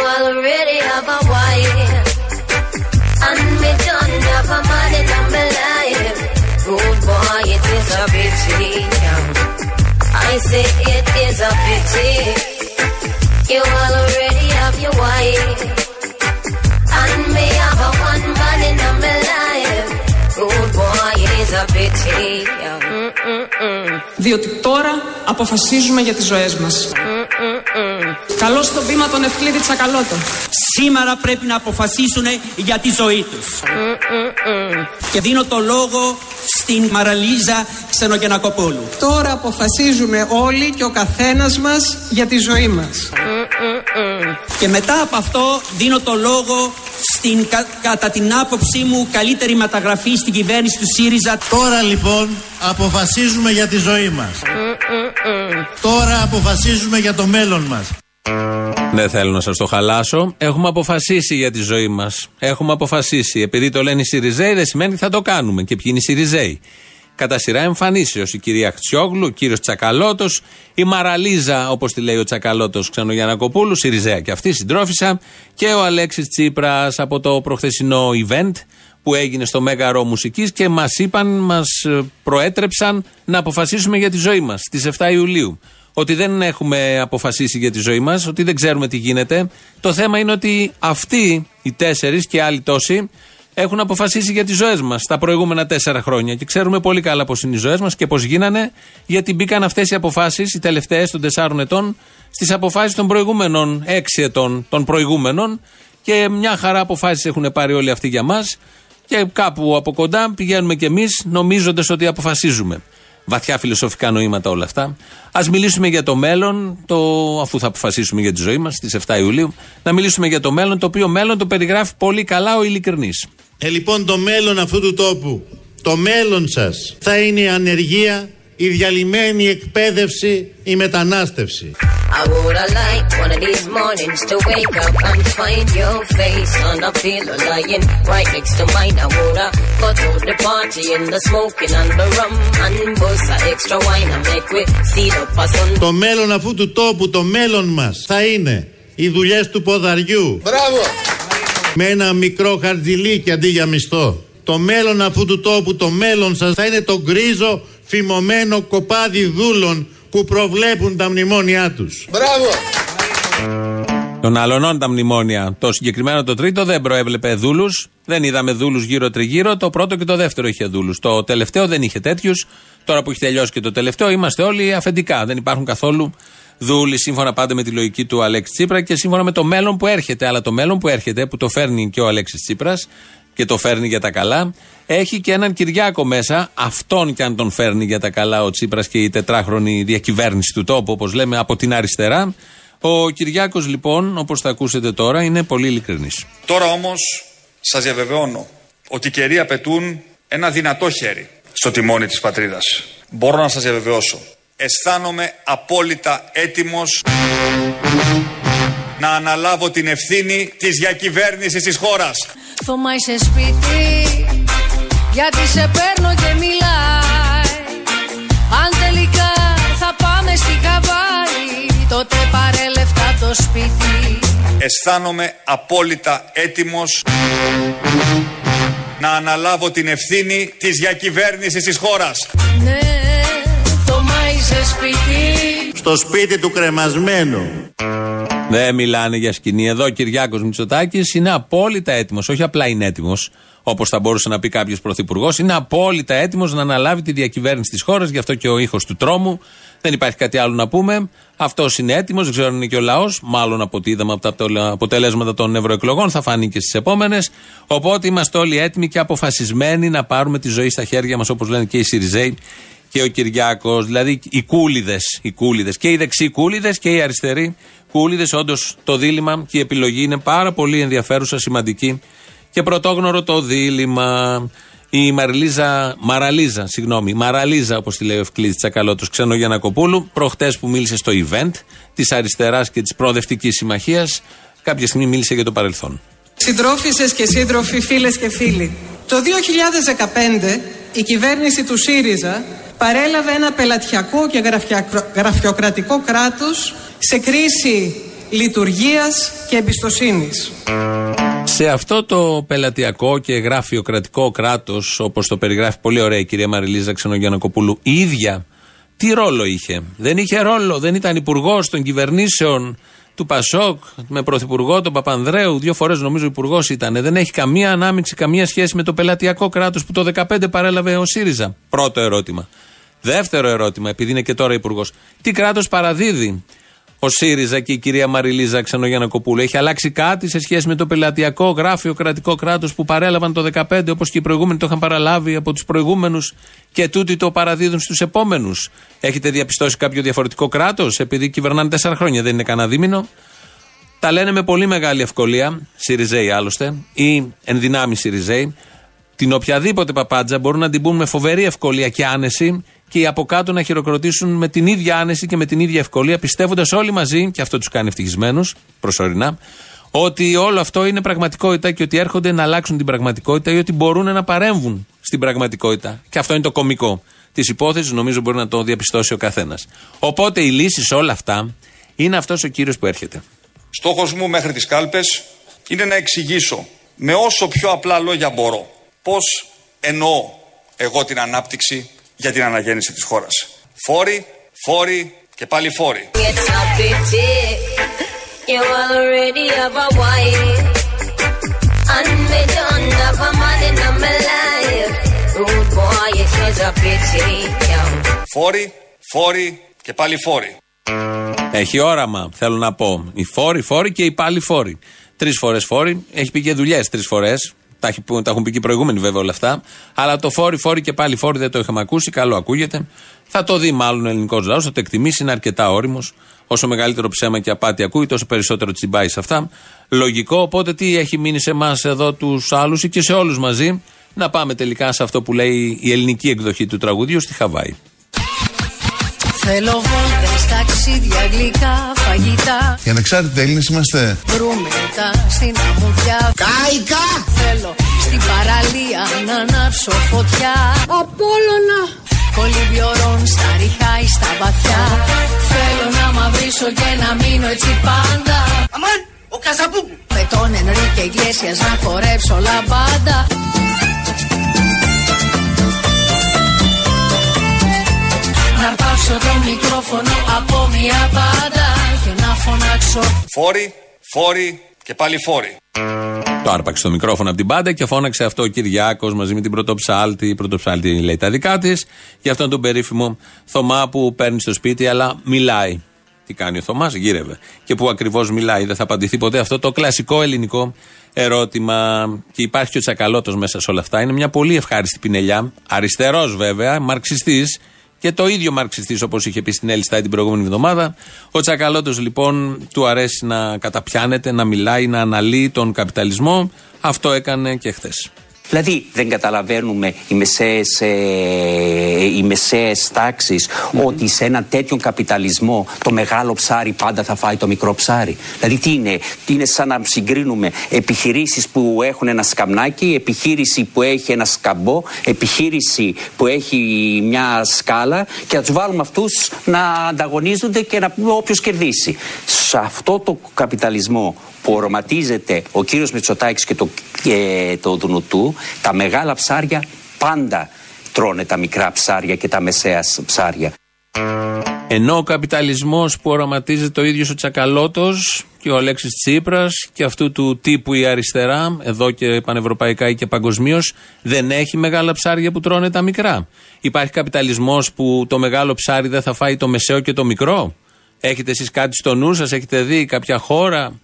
Already have a wife. And me a man in my life. Good boy, it is a pity. I say it is a pity. You already have your wife. Διότι τώρα αποφασίζουμε για τις ζωές μας. Καλώς στο βήμα τον Ευκλήδη Τσακαλώτο. Σήμερα πρέπει να αποφασίσουν για τη ζωή τους. Και δίνω το λόγο στην Μαραλίζα Ξενογενακοπούλου. Τώρα αποφασίζουμε όλοι και ο καθένας μας για τη ζωή μας. Και μετά από αυτό δίνω το λόγο στην κα- κατά την άποψή μου καλύτερη μεταγραφή στην κυβέρνηση του ΣΥΡΙΖΑ. Τώρα λοιπόν αποφασίζουμε για τη ζωή μας. Τώρα αποφασίζουμε για το μέλλον μας. Δεν θέλω να σας το χαλάσω. Έχουμε αποφασίσει για τη ζωή μας. Έχουμε αποφασίσει. Επειδή το λένε οι Σιριζέοι, δεν σημαίνει ότι θα το κάνουμε. Και ποιοι είναι οι Σιριζέοι. Κατά σειρά εμφανίσεως η κυρία Χτσιόγλου, ο κύριος Τσακαλώτος, η Μαραλίζα, όπως τη λέει ο Τσακαλώτος Ξενογιανακοπούλου, Σιριζέα και αυτή, συντρόφισσα, και ο Αλέξης Τσίπρας από το προχθεσινό event που έγινε στο Μέγαρο Μουσικής και μας είπαν, μας προέτρεψαν να αποφασίσουμε για τη ζωή μας στις 7 Ιουλίου ότι δεν έχουμε αποφασίσει για τη ζωή μας, ότι δεν ξέρουμε τι γίνεται. Το θέμα είναι ότι αυτοί οι τέσσερις και άλλοι τόσοι έχουν αποφασίσει για τις ζωές μας τα προηγούμενα τέσσερα χρόνια. Και ξέρουμε πολύ καλά πώς είναι οι ζωές μας και πώς γίνανε, γιατί μπήκαν αυτές οι αποφάσεις, οι τελευταίες των τεσσάρων ετών, στις αποφάσεις των προηγούμενων έξι ετών των προηγούμενων. Και μια χαρά αποφάσεις έχουν πάρει όλοι αυτοί για μας. Και κάπου από κοντά πηγαίνουμε κι εμείς νομίζοντας ότι αποφασίζουμε. Βαθιά φιλοσοφικά νοήματα όλα αυτά. Α μιλήσουμε για το μέλλον, το, αφού θα αποφασίσουμε για τη ζωή μας στις 7 Ιουλίου, να μιλήσουμε για το μέλλον, το οποίο μέλλον το περιγράφει πολύ καλά ο ειλικρινής. Ε, λοιπόν, το μέλλον αυτού του τόπου, το μέλλον σας θα είναι η ανεργία, η διαλυμένη εκπαίδευση, η μετανάστευση. Το μέλλον αυτού του τόπου, το μέλλον μας θα είναι οι δουλειές του ποδαριού. Με ένα μικρό χαρτζιλίκι αντί για μισθό. Το μέλλον αυτού του τόπου, το μέλλον σας θα είναι το γκρίζο φημωμένο κοπάδι δούλων που προβλέπουν τα μνημόνια τους. Των αλωνών τα μνημόνια. Το συγκεκριμένο το τρίτο δεν προέβλεπε δούλους. Δεν είδαμε δούλους γύρω-τριγύρω. Το πρώτο και το δεύτερο είχε δούλους. Το τελευταίο δεν είχε τέτοιους. Τώρα που έχει τελειώσει και το τελευταίο, είμαστε όλοι αφεντικά. Δεν υπάρχουν καθόλου δούλοι σύμφωνα πάντα με τη λογική του Αλέξη Τσίπρα και σύμφωνα με το μέλλον που έρχεται. Αλλά το μέλλον που έρχεται, που το φέρνει και ο Αλέξης Τσίπρας και το φέρνει για τα καλά, έχει και έναν Κυριάκο μέσα. Αυτόν και αν τον φέρνει για τα καλά ο Τσίπρας και η τετράχρονη διακυβέρνηση του τόπου, όπως λέμε, από την αριστερά. Ο Κυριάκος λοιπόν, όπως θα ακούσετε τώρα, είναι πολύ ειλικρινής. Τώρα όμως σας διαβεβαιώνω ότι οι καιροί απαιτούν ένα δυνατό χέρι στο τιμόνι της πατρίδας. Μπορώ να σας διαβεβαιώσω. Αισθάνομαι απόλυτα έτοιμος να αναλάβω την ευθύνη της διακυβέρνησης της χώρας. Θωμά είσαι σπίτι Γιατί σε παίρνω και μιλάει Αν τελικά θα πάμε στη Χαβάη Τότε πάρε λεφτά το σπίτι Αισθάνομαι απόλυτα έτοιμος να αναλάβω την ευθύνη της διακυβέρνησης της χώρας. Ναι, Θωμά είσαι σπίτι Στο σπίτι του κρεμασμένου. Δεν μιλάνε για σκηνή. Εδώ ο Κυριάκος Μητσοτάκης είναι απόλυτα έτοιμος. Όχι απλά είναι έτοιμος, όπως θα μπορούσε να πει κάποιος πρωθυπουργός. Είναι απόλυτα έτοιμος να αναλάβει τη διακυβέρνηση της χώρας. Γι' αυτό και ο ήχος του τρόμου. Δεν υπάρχει κάτι άλλο να πούμε. Αυτός είναι έτοιμος. Δεν ξέρω αν είναι και ο λαός. Μάλλον από ό,τι είδαμε από τα αποτελέσματα των ευρωεκλογών. Θα φανεί και στις επόμενες. Οπότε είμαστε όλοι έτοιμοι και αποφασισμένοι να πάρουμε τη ζωή στα χέρια μας, όπως λένε και οι Σιριζέοι και ο Κυριάκος. Δηλαδή οι κούλιδες. Οι κούλιδες, και οι δεξιοί κούλιδες και οι αριστεροί κούλιδες. Όντως το δίλημα και η επιλογή είναι πάρα πολύ ενδιαφέρουσα, σημαντική και πρωτόγνωρο το δίλημα. Η Μαριλίζα, Μαραλίζα, συγγνώμη, Μαραλίζα, όπως τη λέει ο Ευκλήτη Τσακαλώτος Ξενογιανακοπούλου, προχτές που μίλησε στο event της αριστεράς και της προοδευτικής συμμαχίας, κάποια στιγμή μίλησε για το παρελθόν. Συντρόφισσες και σύντροφοι, φίλες και φίλοι. Το 2015 η κυβέρνηση του ΣΥΡΙΖΑ παρέλαβε ένα πελατειακό και γραφια- γραφειοκρατικό κράτος σε κρίση λειτουργίας και εμπιστοσύνης. Σε αυτό το πελατειακό και γραφειοκρατικό κράτος, όπως το περιγράφει πολύ ωραία η κυρία Μαριλίζα Ξενογιανακοπούλου, η ίδια τι ρόλο είχε; Δεν είχε ρόλο, δεν ήταν υπουργός των κυβερνήσεων του Πασόκ με πρωθυπουργό τον Παπανδρέου. Δύο φορές νομίζω υπουργός ήταν. Δεν έχει καμία ανάμειξη, καμία σχέση με το πελατειακό κράτος που το 2015 παρέλαβε ο ΣΥΡΙΖΑ. Πρώτο ερώτημα. Δεύτερο ερώτημα, επειδή είναι και τώρα υπουργός. Τι κράτος παραδίδει; Ο ΣΥΡΙΖΑ και η κυρία Μαριλίζα Ξενογιανακοπούλου. Έχει αλλάξει κάτι σε σχέση με το πελατειακό γράφειο κρατικό κράτος που παρέλαβαν το 2015, όπως και οι προηγούμενοι το είχαν παραλάβει από τους προηγούμενους και τούτοι το παραδίδουν στους επόμενους. Έχετε διαπιστώσει κάποιο διαφορετικό κράτος, επειδή κυβερνάνε τέσσερα χρόνια, δεν είναι κανένα δίμηνο; Τα λένε με πολύ μεγάλη ευκολία, ΣΥΡΙΖΕΙ άλλωστε, ή ενδυνάμει ΣΥΡΙΖΕΙ. Την οποιαδήποτε παπάντζα μπορούν να την πούν με φοβερή ευκολία και άνεση και οι από κάτω να χειροκροτήσουν με την ίδια άνεση και με την ίδια ευκολία, πιστεύοντας όλοι μαζί, και αυτό τους κάνει ευτυχισμένους προσωρινά, ότι όλο αυτό είναι πραγματικότητα και ότι έρχονται να αλλάξουν την πραγματικότητα ή ότι μπορούν να παρέμβουν στην πραγματικότητα. Και αυτό είναι το κομικό της υπόθεσης, νομίζω μπορεί να το διαπιστώσει ο καθένας. Οπότε η λύση σε όλα αυτά είναι αυτός ο κύριος που έρχεται. Στόχος μου μέχρι τις κάλπες είναι να εξηγήσω με όσο πιο απλά λόγια μπορώ πώς εννοώ εγώ την ανάπτυξη για την αναγέννηση της χώρας. Φόροι, φόροι και πάλι φόροι. Φόροι, φόροι και πάλι φόροι. Έχει όραμα, θέλω να πω. Οι φόροι, φόροι και οι πάλι φόροι. Τρεις φορές φόροι. Έχει πει και δουλειές τρεις φορές. Τα, τα έχουν πει και οι προηγούμενοι βέβαια όλα αυτά. Αλλά το φόρι, φόρι και πάλι φόρι δεν το είχαμε ακούσει. Καλό ακούγεται. Θα το δει μάλλον ο ελληνικός λαός, θα το εκτιμήσει. Είναι αρκετά όριμος. Όσο μεγαλύτερο ψέμα και απάτη ακούει, τόσο περισσότερο τσιμπάει σε αυτά. Λογικό. Οπότε τι έχει μείνει σε εμάς εδώ τους άλλους ή και σε όλους μαζί. Να πάμε τελικά σε αυτό που λέει η ελληνική εκδοχή του τραγουδιού στη Χαβάη. Θέλω βόλτες, ταξίδια, γλυκά, φαγητά Για ανεξάρτητοι Έλληνες είμαστε Βρούμε τα στην αμμουδιά. Κάικα! Θέλω στην παραλία να ανάψω φωτιά. Απόλλωνα! Κολυμπιορών στα ριχά ή στα βαθιά. Θέλω να μαυρίσω και να μείνω έτσι πάντα. Αμάν, ο Καζαμπούκου! Με τον Ενρίκε Ιγλέσιας να χορέψω λαμπάντα. Να αρπάξω το μικρόφωνο από μια πάντα. Και να φωνάξω Φόροι, φόροι και πάλι φόροι. Το άρπαξε το μικρόφωνο από την πάντα και φώναξε αυτό ο Κυριάκος μαζί με την πρωτοψάλτη. Η πρωτοψάλτη λέει τα δικά της. Για αυτόν τον περίφημο Θωμά που παίρνει στο σπίτι αλλά μιλάει. Τι κάνει ο Θωμάς, γύρευε. Και που ακριβώς μιλάει, δεν θα απαντηθεί ποτέ αυτό το κλασικό ελληνικό ερώτημα. Και υπάρχει και ο Τσακαλώτος μέσα σε όλα αυτά. Είναι μια πολύ ευχάριστη πινελιά. Αριστερός βέβαια, μαρξιστής. Και το ίδιο μαρξιστής όπως είχε πει στην Ελιστάη την προηγούμενη εβδομάδα. Ο Τσακαλώτος λοιπόν του αρέσει να καταπιάνεται, να μιλάει, να αναλύει τον καπιταλισμό. Αυτό έκανε και χθες. Δηλαδή δεν καταλαβαίνουμε οι μεσαίες, ε, οι μεσαίες τάξεις ότι σε έναν τέτοιον καπιταλισμό το μεγάλο ψάρι πάντα θα φάει το μικρό ψάρι. Δηλαδή τι είναι, τι είναι σαν να συγκρίνουμε επιχειρήσεις που έχουν ένα σκαμνάκι, επιχείρηση που έχει ένα σκαμπό, επιχείρηση που έχει μια σκάλα και να τους βάλουμε αυτούς να ανταγωνίζονται και να πούμε όποιος κερδίσει. Σε αυτό το καπιταλισμό που οραματίζεται ο κύριος Μητσοτάκης και το, και το Δουνουτού, τα μεγάλα ψάρια πάντα τρώνε τα μικρά ψάρια και τα μεσαία ψάρια. Ενώ ο καπιταλισμός που οραματίζεται ο ίδιος ο Τσακαλώτος και ο Αλέξης Τσίπρας και αυτού του τύπου η αριστερά, εδώ και πανευρωπαϊκά ή και παγκοσμίως, δεν έχει μεγάλα ψάρια που τρώνε τα μικρά. Υπάρχει καπιταλισμός που το μεγάλο ψάρι δεν θα φάει το μεσαίο και το μικρό; Έχετε εσείς κάτι στο νου σας, έχετε δει κάποια χώρα,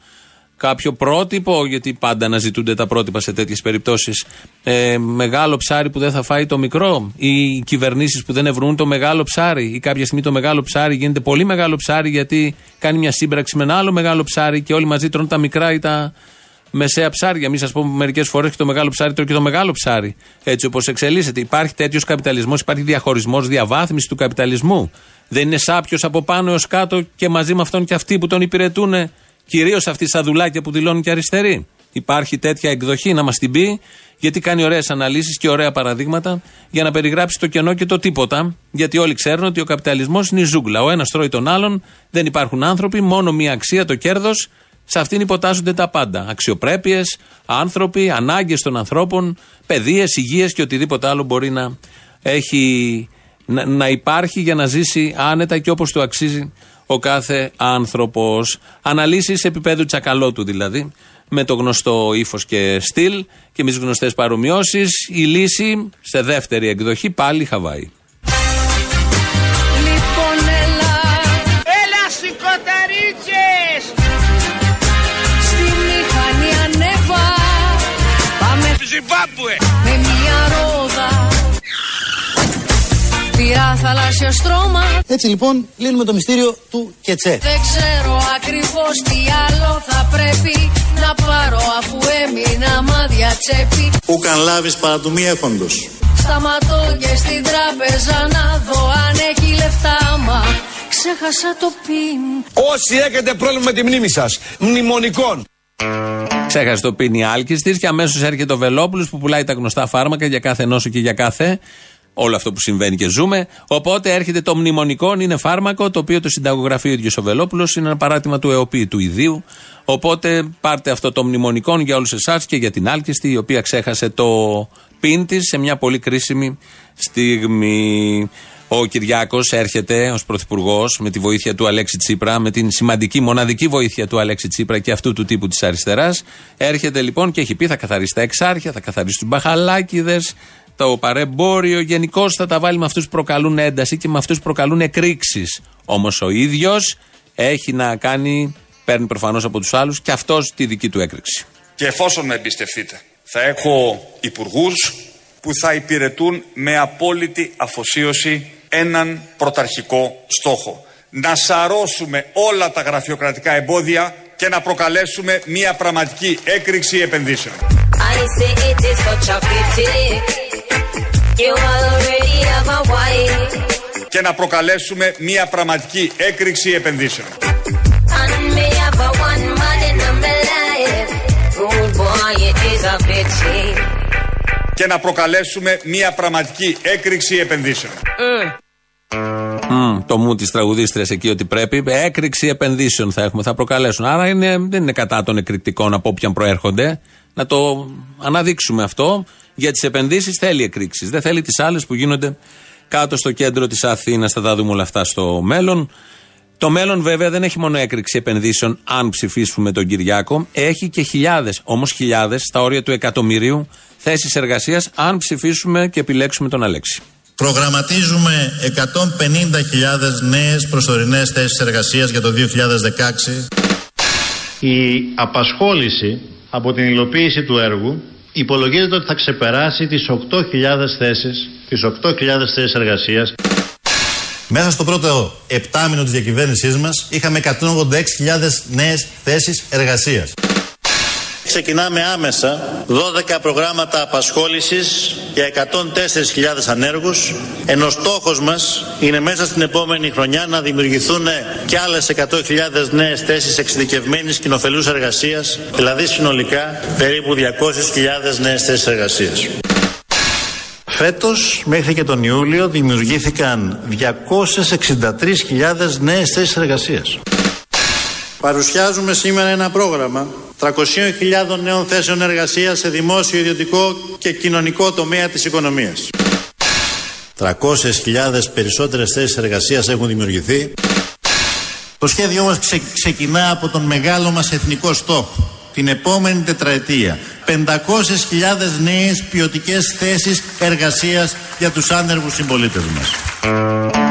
κάποιο πρότυπο, γιατί πάντα αναζητούνται τα πρότυπα σε τέτοιες περιπτώσεις. Ε, μεγάλο ψάρι που δεν θα φάει το μικρό, ή κυβερνήσεις που δεν ευρούν το μεγάλο ψάρι, ή κάποια στιγμή το μεγάλο ψάρι γίνεται πολύ μεγάλο ψάρι γιατί κάνει μια σύμπραξη με ένα άλλο μεγάλο ψάρι και όλοι μαζί τρώνε τα μικρά ή τα μεσαία ψάρια. Μη σα πω μερικές φορές και το μεγάλο ψάρι τρώει και το μεγάλο ψάρι. Έτσι όπως εξελίσσεται. Υπάρχει τέτοιος καπιταλισμός, υπάρχει διαχωρισμός, διαβάθμιση του καπιταλισμού. Δεν είναι σάπιος από πάνω έως κάτω και μαζί με αυτόν και αυτοί που τον υπηρετούν Κυρίως αυτοί οι σαδουλάκια που δηλώνουν και αριστεροί. Υπάρχει τέτοια εκδοχή να μας την πει, γιατί κάνει ωραίες αναλύσεις και ωραία παραδείγματα για να περιγράψει το κενό και το τίποτα. Γιατί όλοι ξέρουν ότι ο καπιταλισμός είναι η ζούγκλα. Ο ένας τρώει τον άλλον, δεν υπάρχουν άνθρωποι, μόνο μία αξία, το κέρδος. Σε αυτήν υποτάσσονται τα πάντα. Αξιοπρέπειες, άνθρωποι, ανάγκες των ανθρώπων, παιδείες, υγείες και οτιδήποτε άλλο μπορεί να έχει να, να υπάρχει για να ζήσει άνετα και όπως του αξίζει ο κάθε άνθρωπος. Αναλύσεις επίπεδου τσακαλώτου δηλαδή, με το γνωστό ύφος και στυλ και με τις γνωστές παρομοιώσεις. Η λύση σε δεύτερη εκδοχή πάλι Χαβάη. Λοιπόν, έλα Έλα σηκωταρίτσες! στη μηχανή ανέβα. Πάμε Ζιμπάμπουε! με μια ρόδα. Πήρα θαλάσσιο στρώμα. Έτσι λοιπόν λύνουμε το μυστήριο του Κετσέ. Δεν ξέρω ακριβώς τι άλλο θα πρέπει να πάρω αφού έμεινα μάδια τσέπη. Ούκαν λάβεις παρά του μη έχοντος. Σταματώ και στην τράπεζα να δω αν έχει λεφτά μα ξέχασα το πιν. Όσοι έχετε πρόβλημα με τη μνήμη σας, μνημονικών. Ξέχασε το πίνει άλκης της και αμέσως έρχεται ο Βελόπουλος που πουλάει τα γνωστά φάρμακα για κάθε νόσο και για κάθε. Όλο αυτό που συμβαίνει και ζούμε. Οπότε έρχεται το μνημονικό, είναι φάρμακο, το οποίο το συνταγογραφεί ο ίδιος ο Βελόπουλος, είναι ένα παράτημα του ΕΟΠΗ, του ιδίου. Οπότε πάρτε αυτό το μνημονικό για όλους εσάς και για την άλκηστη, η οποία ξέχασε το πιν της σε μια πολύ κρίσιμη στιγμή. Ο Κυριάκος έρχεται ως πρωθυπουργός με τη βοήθεια του Αλέξη Τσίπρα, με την σημαντική μοναδική βοήθεια του Αλέξη Τσίπρα και αυτού του τύπου της αριστεράς. Έρχεται λοιπόν και έχει πει θα καθαρίσει τα εξάρχεια, θα καθαρίσει του μπαχαλάκιδε, το παρεμπόριο. Γενικώς θα τα βάλει με αυτούς που προκαλούν ένταση και με αυτούς που προκαλούν εκρήξεις. Όμως ο ίδιος έχει να κάνει, παίρνει προφανώς από τους άλλους και αυτός τη δική του έκρηξη. Και εφόσον με εμπιστευτείτε, θα έχω υπουργούς που θα υπηρετούν με απόλυτη αφοσίωση έναν πρωταρχικό στόχο. Να σαρώσουμε όλα τα γραφειοκρατικά εμπόδια και να προκαλέσουμε μια πραγματική έκρηξη επενδύσεων. I say it is such a pity. You already have a wife. Και να προκαλέσουμε μια πραγματική έκρηξη επενδύσεων. And me have a one man in my life. Good boy, it is a pity. Και να προκαλέσουμε μια πραγματική έκρηξη επενδύσεων. Μμ, το μου της τραγουδίστριας εκεί ότι πρέπει. Έκρηξη επενδύσεων θα έχουμε, θα προκαλέσουν. Άρα είναι, δεν είναι κατά των εκρηκτικών από όποιαν προέρχονται. Να το αναδείξουμε αυτό. Για τις επενδύσεις θέλει εκρήξεις. Δεν θέλει τις άλλες που γίνονται κάτω στο κέντρο της Αθήνας. Θα τα δούμε όλα αυτά στο μέλλον. Το μέλλον βέβαια δεν έχει μόνο έκρηξη επενδύσεων αν ψηφίσουμε τον Κυριάκο. Έχει και χιλιάδες, όμως χιλιάδες, στα όρια του εκατομμυρίου θέσεις εργασίας αν ψηφίσουμε και επιλέξουμε τον Αλέξη. Προγραμματίζουμε 150.000 νέες προσωρινές θέσεις εργασίας για το 2016. Η απασχόληση από την υλοποίηση του έργου υπολογίζεται ότι θα ξεπεράσει τις 8.000 θέσεις, τις 8.000 θέσεις εργασίας. Μέσα στο πρώτο επτάμινο της διακυβέρνησής μας είχαμε 186.000 νέες θέσεις εργασίας. Ξεκινάμε άμεσα 12 προγράμματα απασχόλησης για 104.000 ανέργους ενώ στόχος μας είναι μέσα στην επόμενη χρονιά να δημιουργηθούν και άλλες 100.000 νέες θέσεις εξειδικευμένης κοινοφελούς εργασίας δηλαδή συνολικά περίπου 200.000 νέες θέσεις εργασίας. Φέτος μέχρι και τον Ιούλιο δημιουργήθηκαν 263.000 νέες θέσεις εργασίας. Παρουσιάζουμε σήμερα ένα πρόγραμμα 300.000 νέων θέσεων εργασίας σε δημόσιο, ιδιωτικό και κοινωνικό τομέα της οικονομίας. 300.000 περισσότερες θέσεις εργασίας έχουν δημιουργηθεί. Το σχέδιό μας ξε- ξεκινά από τον μεγάλο μας εθνικό στόχο. Την επόμενη τετραετία. 500.000 νέες ποιοτικές θέσεις εργασίας για τους άνεργους συμπολίτες μας.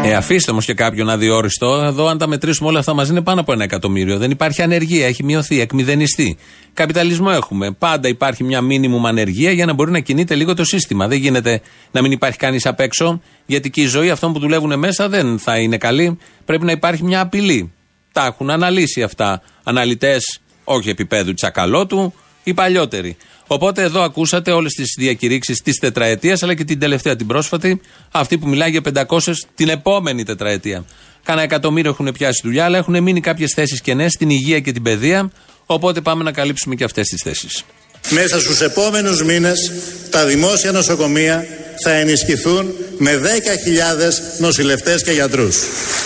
Ε, αφήστε όμως και κάποιον αδιόριστο. Εδώ, αν τα μετρήσουμε όλα αυτά μαζί, είναι πάνω από ένα εκατομμύριο. Δεν υπάρχει ανεργία, έχει μειωθεί, εκμηδενιστεί. Καπιταλισμό έχουμε. Πάντα υπάρχει μια μίνιμουμ ανεργία για να μπορεί να κινείται λίγο το σύστημα. Δεν γίνεται να μην υπάρχει κανείς απ' έξω, γιατί και η ζωή αυτών που δουλεύουν μέσα δεν θα είναι καλή. Πρέπει να υπάρχει μια απειλή. Τα έχουν αναλύσει αυτά αναλυτές, όχι επίπεδου τσακαλώτου, οι παλιότεροι. Οπότε εδώ ακούσατε όλες τις διακηρύξεις της τετραετίας, αλλά και την τελευταία, την πρόσφατη, αυτή που μιλάει για 500 την επόμενη τετραετία. Κάνα εκατομμύριο έχουν πιάσει δουλειά, αλλά έχουν μείνει κάποιες θέσεις κενέ στην υγεία και την παιδεία, Οπότε πάμε να καλύψουμε και αυτές τις θέσεις. Μέσα στους επόμενους μήνες τα δημόσια νοσοκομεία θα ενισχυθούν με 10.000 νοσηλευτές και γιατρούς.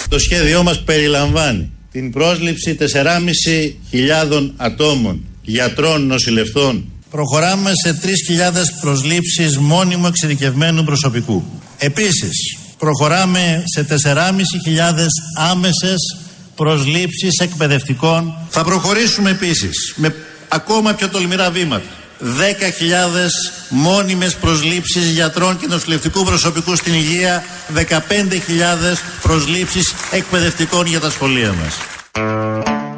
Το σχέδιό μας περιλαμβάνει την πρόσληψη 4.500 ατόμων, γιατρών, νοσηλευτών. Προχωράμε σε 3.000 προσλήψεις μόνιμου εξειδικευμένου προσωπικού. Επίσης, προχωράμε σε 4.500 άμεσες προσλήψεις εκπαιδευτικών. Θα προχωρήσουμε επίσης με ακόμα πιο τολμηρά βήματα. 10.000 μόνιμες προσλήψεις γιατρών και νοσηλευτικού προσωπικού στην υγεία, 15.000 προσλήψεις εκπαιδευτικών για τα σχολεία μας.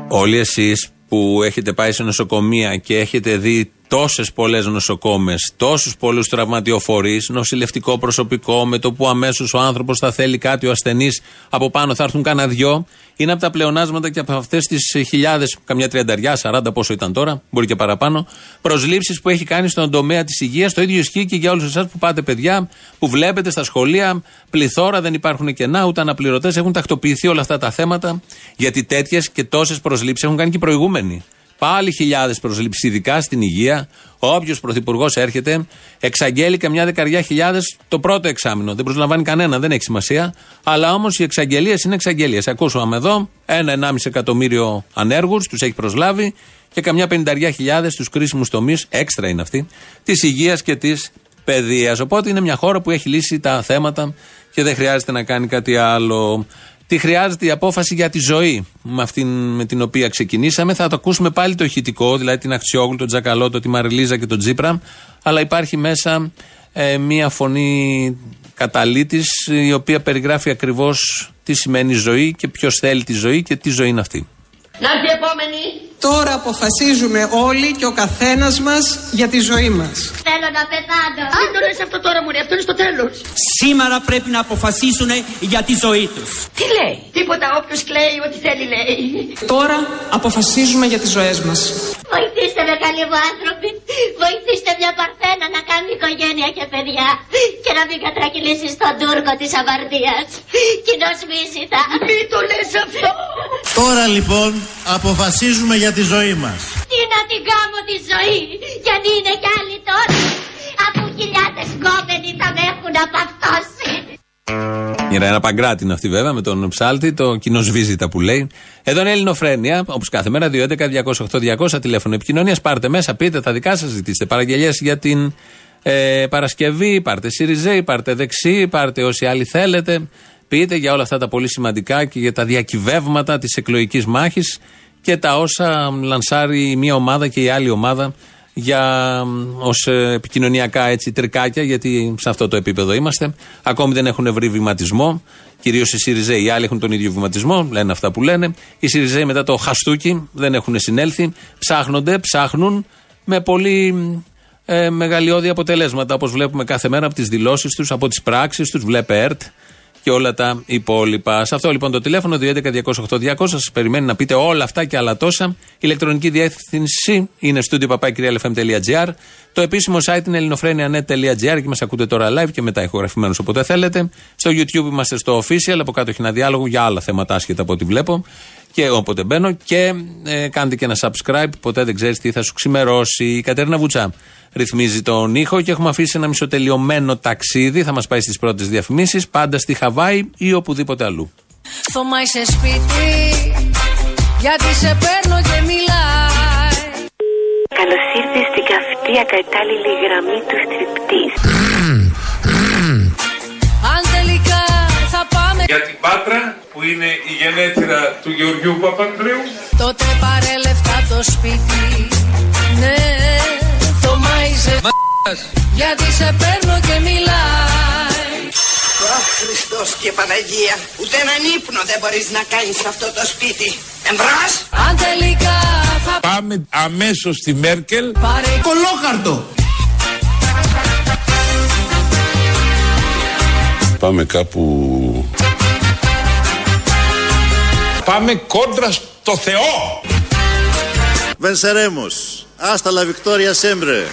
Όλοι εσείς που έχετε πάει σε νοσοκομεία και έχετε δει τόσες πολλές νοσοκόμες, τόσους πολλούς τραυματιοφορείς, νοσηλευτικό προσωπικό, με το που αμέσως ο άνθρωπος θα θέλει κάτι, ο ασθενής από πάνω θα έρθουν κανένα δυο. Είναι από τα πλεονάσματα και από αυτές τις χιλιάδες, καμιά τριανταριά, σαράντα πόσο ήταν τώρα, μπορεί και παραπάνω, προσλήψεις που έχει κάνει στον τομέα της υγείας. Το ίδιο ισχύει και για όλους εσάς που πάτε, παιδιά, που βλέπετε στα σχολεία, πληθώρα, δεν υπάρχουν κενά, ούτε αναπληρωτές. Έχουν τακτοποιηθεί όλα αυτά τα θέματα, γιατί τέτοιες και τόσες προσλήψεις έχουν κάνει και οι προηγούμενοι. Πάλι χιλιάδες προσλήψει, ειδικά στην υγεία. Όποιος πρωθυπουργός έρχεται, εξαγγέλει καμιά δεκαριά χιλιάδες το πρώτο εξάμεινο. Δεν προσλαμβάνει κανένα, δεν έχει σημασία. Αλλά όμως οι εξαγγελίες είναι εξαγγελίες. Ακούσαμε εδώ ένα-ενάμιση εκατομμύριο ανέργους, τους έχει προσλάβει και καμιά πενταριά χιλιάδες στους κρίσιμους τομείς, έξτρα είναι αυτοί, της υγείας και της παιδείας. Οπότε είναι μια χώρα που έχει λύσει τα θέματα και δεν χρειάζεται να κάνει κάτι άλλο. Τι χρειάζεται η απόφαση για τη ζωή με αυτήν με την οποία ξεκινήσαμε. Θα το ακούσουμε πάλι το ηχητικό, δηλαδή την Αξιόγλου, τον Τζακαλώτο, τη Μαριλίζα και τον Τζίπρα. Αλλά υπάρχει μέσα ε, μία φωνή καταλήτης η οποία περιγράφει ακριβώς τι σημαίνει ζωή και ποιος θέλει τη ζωή και τι ζωή είναι αυτή. Να έρθει η επόμενη. Τώρα αποφασίζουμε όλοι και ο καθένας μας για τη ζωή μας. Θέλω να πεθάνω. Δεν το λες αυτό τώρα, Μωρή, αυτό είναι στο τέλος. Σήμερα πρέπει να αποφασίσουν για τη ζωή τους. Τι λέει; Τίποτα, όποιος κλαίει, ό,τι θέλει λέει. Τώρα αποφασίζουμε για τις ζωές μας. Βοηθήστε με, καλοί μου άνθρωποι. Βοηθήστε μια παρθένα να κάνει οικογένεια και παιδιά. Και να μην κατρακυλήσει στον Τούρκο της αμαρτία. Κοινός μίσητα. Μην το λες αυτό. Τώρα λοιπόν αποφασίζουμε για τη ζωή μας. Τι να την κάνω τη ζωή. Γιατί είναι κι άλλοι τώρα. Αφού χιλιάδες γκόμενοι θα με έχουν απαυτώσει. Η Ρένα Παγκράτη είναι αυτή βέβαια με τον ψάλτη, το κοινό βίζιτα που λέει. Εδώ είναι Ελληνοφρένια, όπως κάθε μέρα, 211-208-200 τηλέφωνο επικοινωνίας. Πάρτε μέσα, πείτε τα δικά σας, ζητήστε παραγγελίες για την ε, Παρασκευή, πάρτε Σιριζέη, πάρτε Δεξί, πάρτε όσοι άλλοι θέλετε. Πείτε για όλα αυτά τα πολύ σημαντικά και για τα διακυβεύματα της εκλογικής μάχης και τα όσα λανσάρει η μία ομάδα και η άλλη ομάδα για ως επικοινωνιακά έτσι τρικάκια, γιατί σε αυτό το επίπεδο είμαστε. Ακόμη δεν έχουν βρει βηματισμό. Κυρίως οι Σιριζέοι, οι άλλοι έχουν τον ίδιο βηματισμό, λένε αυτά που λένε. Οι Σιριζέοι μετά το χαστούκι δεν έχουν συνέλθει. Ψάχνονται, ψάχνουν με πολύ ε, μεγαλειώδη αποτελέσματα, όπως βλέπουμε κάθε μέρα από τις δηλώσεις τους, από τις πράξεις τους. Βλέπε ΕΡΤ και όλα τα υπόλοιπα. Σε αυτό λοιπόν το τηλέφωνο 211-208-200 σας περιμένει να πείτε όλα αυτά και άλλα τόσα. Η ηλεκτρονική διεύθυνση είναι studio.papakirialfm.gr. Το επίσημο site είναι ελληνοφρένια.net.gr και μας ακούτε τώρα live και μετά ηχογραφημένου όποτε θέλετε. Στο YouTube είμαστε στο official, από κάτω έχει ένα διάλογο για άλλα θέματα άσχετα από ό,τι βλέπω και όποτε μπαίνω. Και ε, κάντε και ένα subscribe, ποτέ δεν ξέρεις τι θα σου ξημερώσει. Η Κατέρινα Βουτσά ρυθμίζει τον ήχο και έχουμε αφήσει ένα μισοτελειωμένο ταξίδι. Θα μας πάει στις πρώτες διαφημίσεις, πάντα στη Χαβάη ή οπουδήποτε αλλού. Θωμά είσαι σπίτι, γιατί σε παίρνω και μιλάει. Καλώς ήρθες στην καυτή ακατάλληλη γραμμή του στριπτής. Αν τελικά θα πάμε Για την Πάτρα που είναι η γενέτειρα του Γεωργιού Παπανδρέου. Τότε πάρε λεφτά το σπίτι Ναι, Θωμά είσαι Γιατί σε παίρνω και μιλάει Αχ, Χριστός και Παναγία, ούτε έναν ύπνο δεν μπορείς να κάνεις σε αυτό το σπίτι. Εμπρός! Αν τελικά θα Πάμε αμέσως στη Μέρκελ. πάρε Κολόχαρτο. Πάμε κάπου Πάμε κόντρα στο Θεό. Βενσερέμος. άσταλα Βικτόρια Σέμπρε.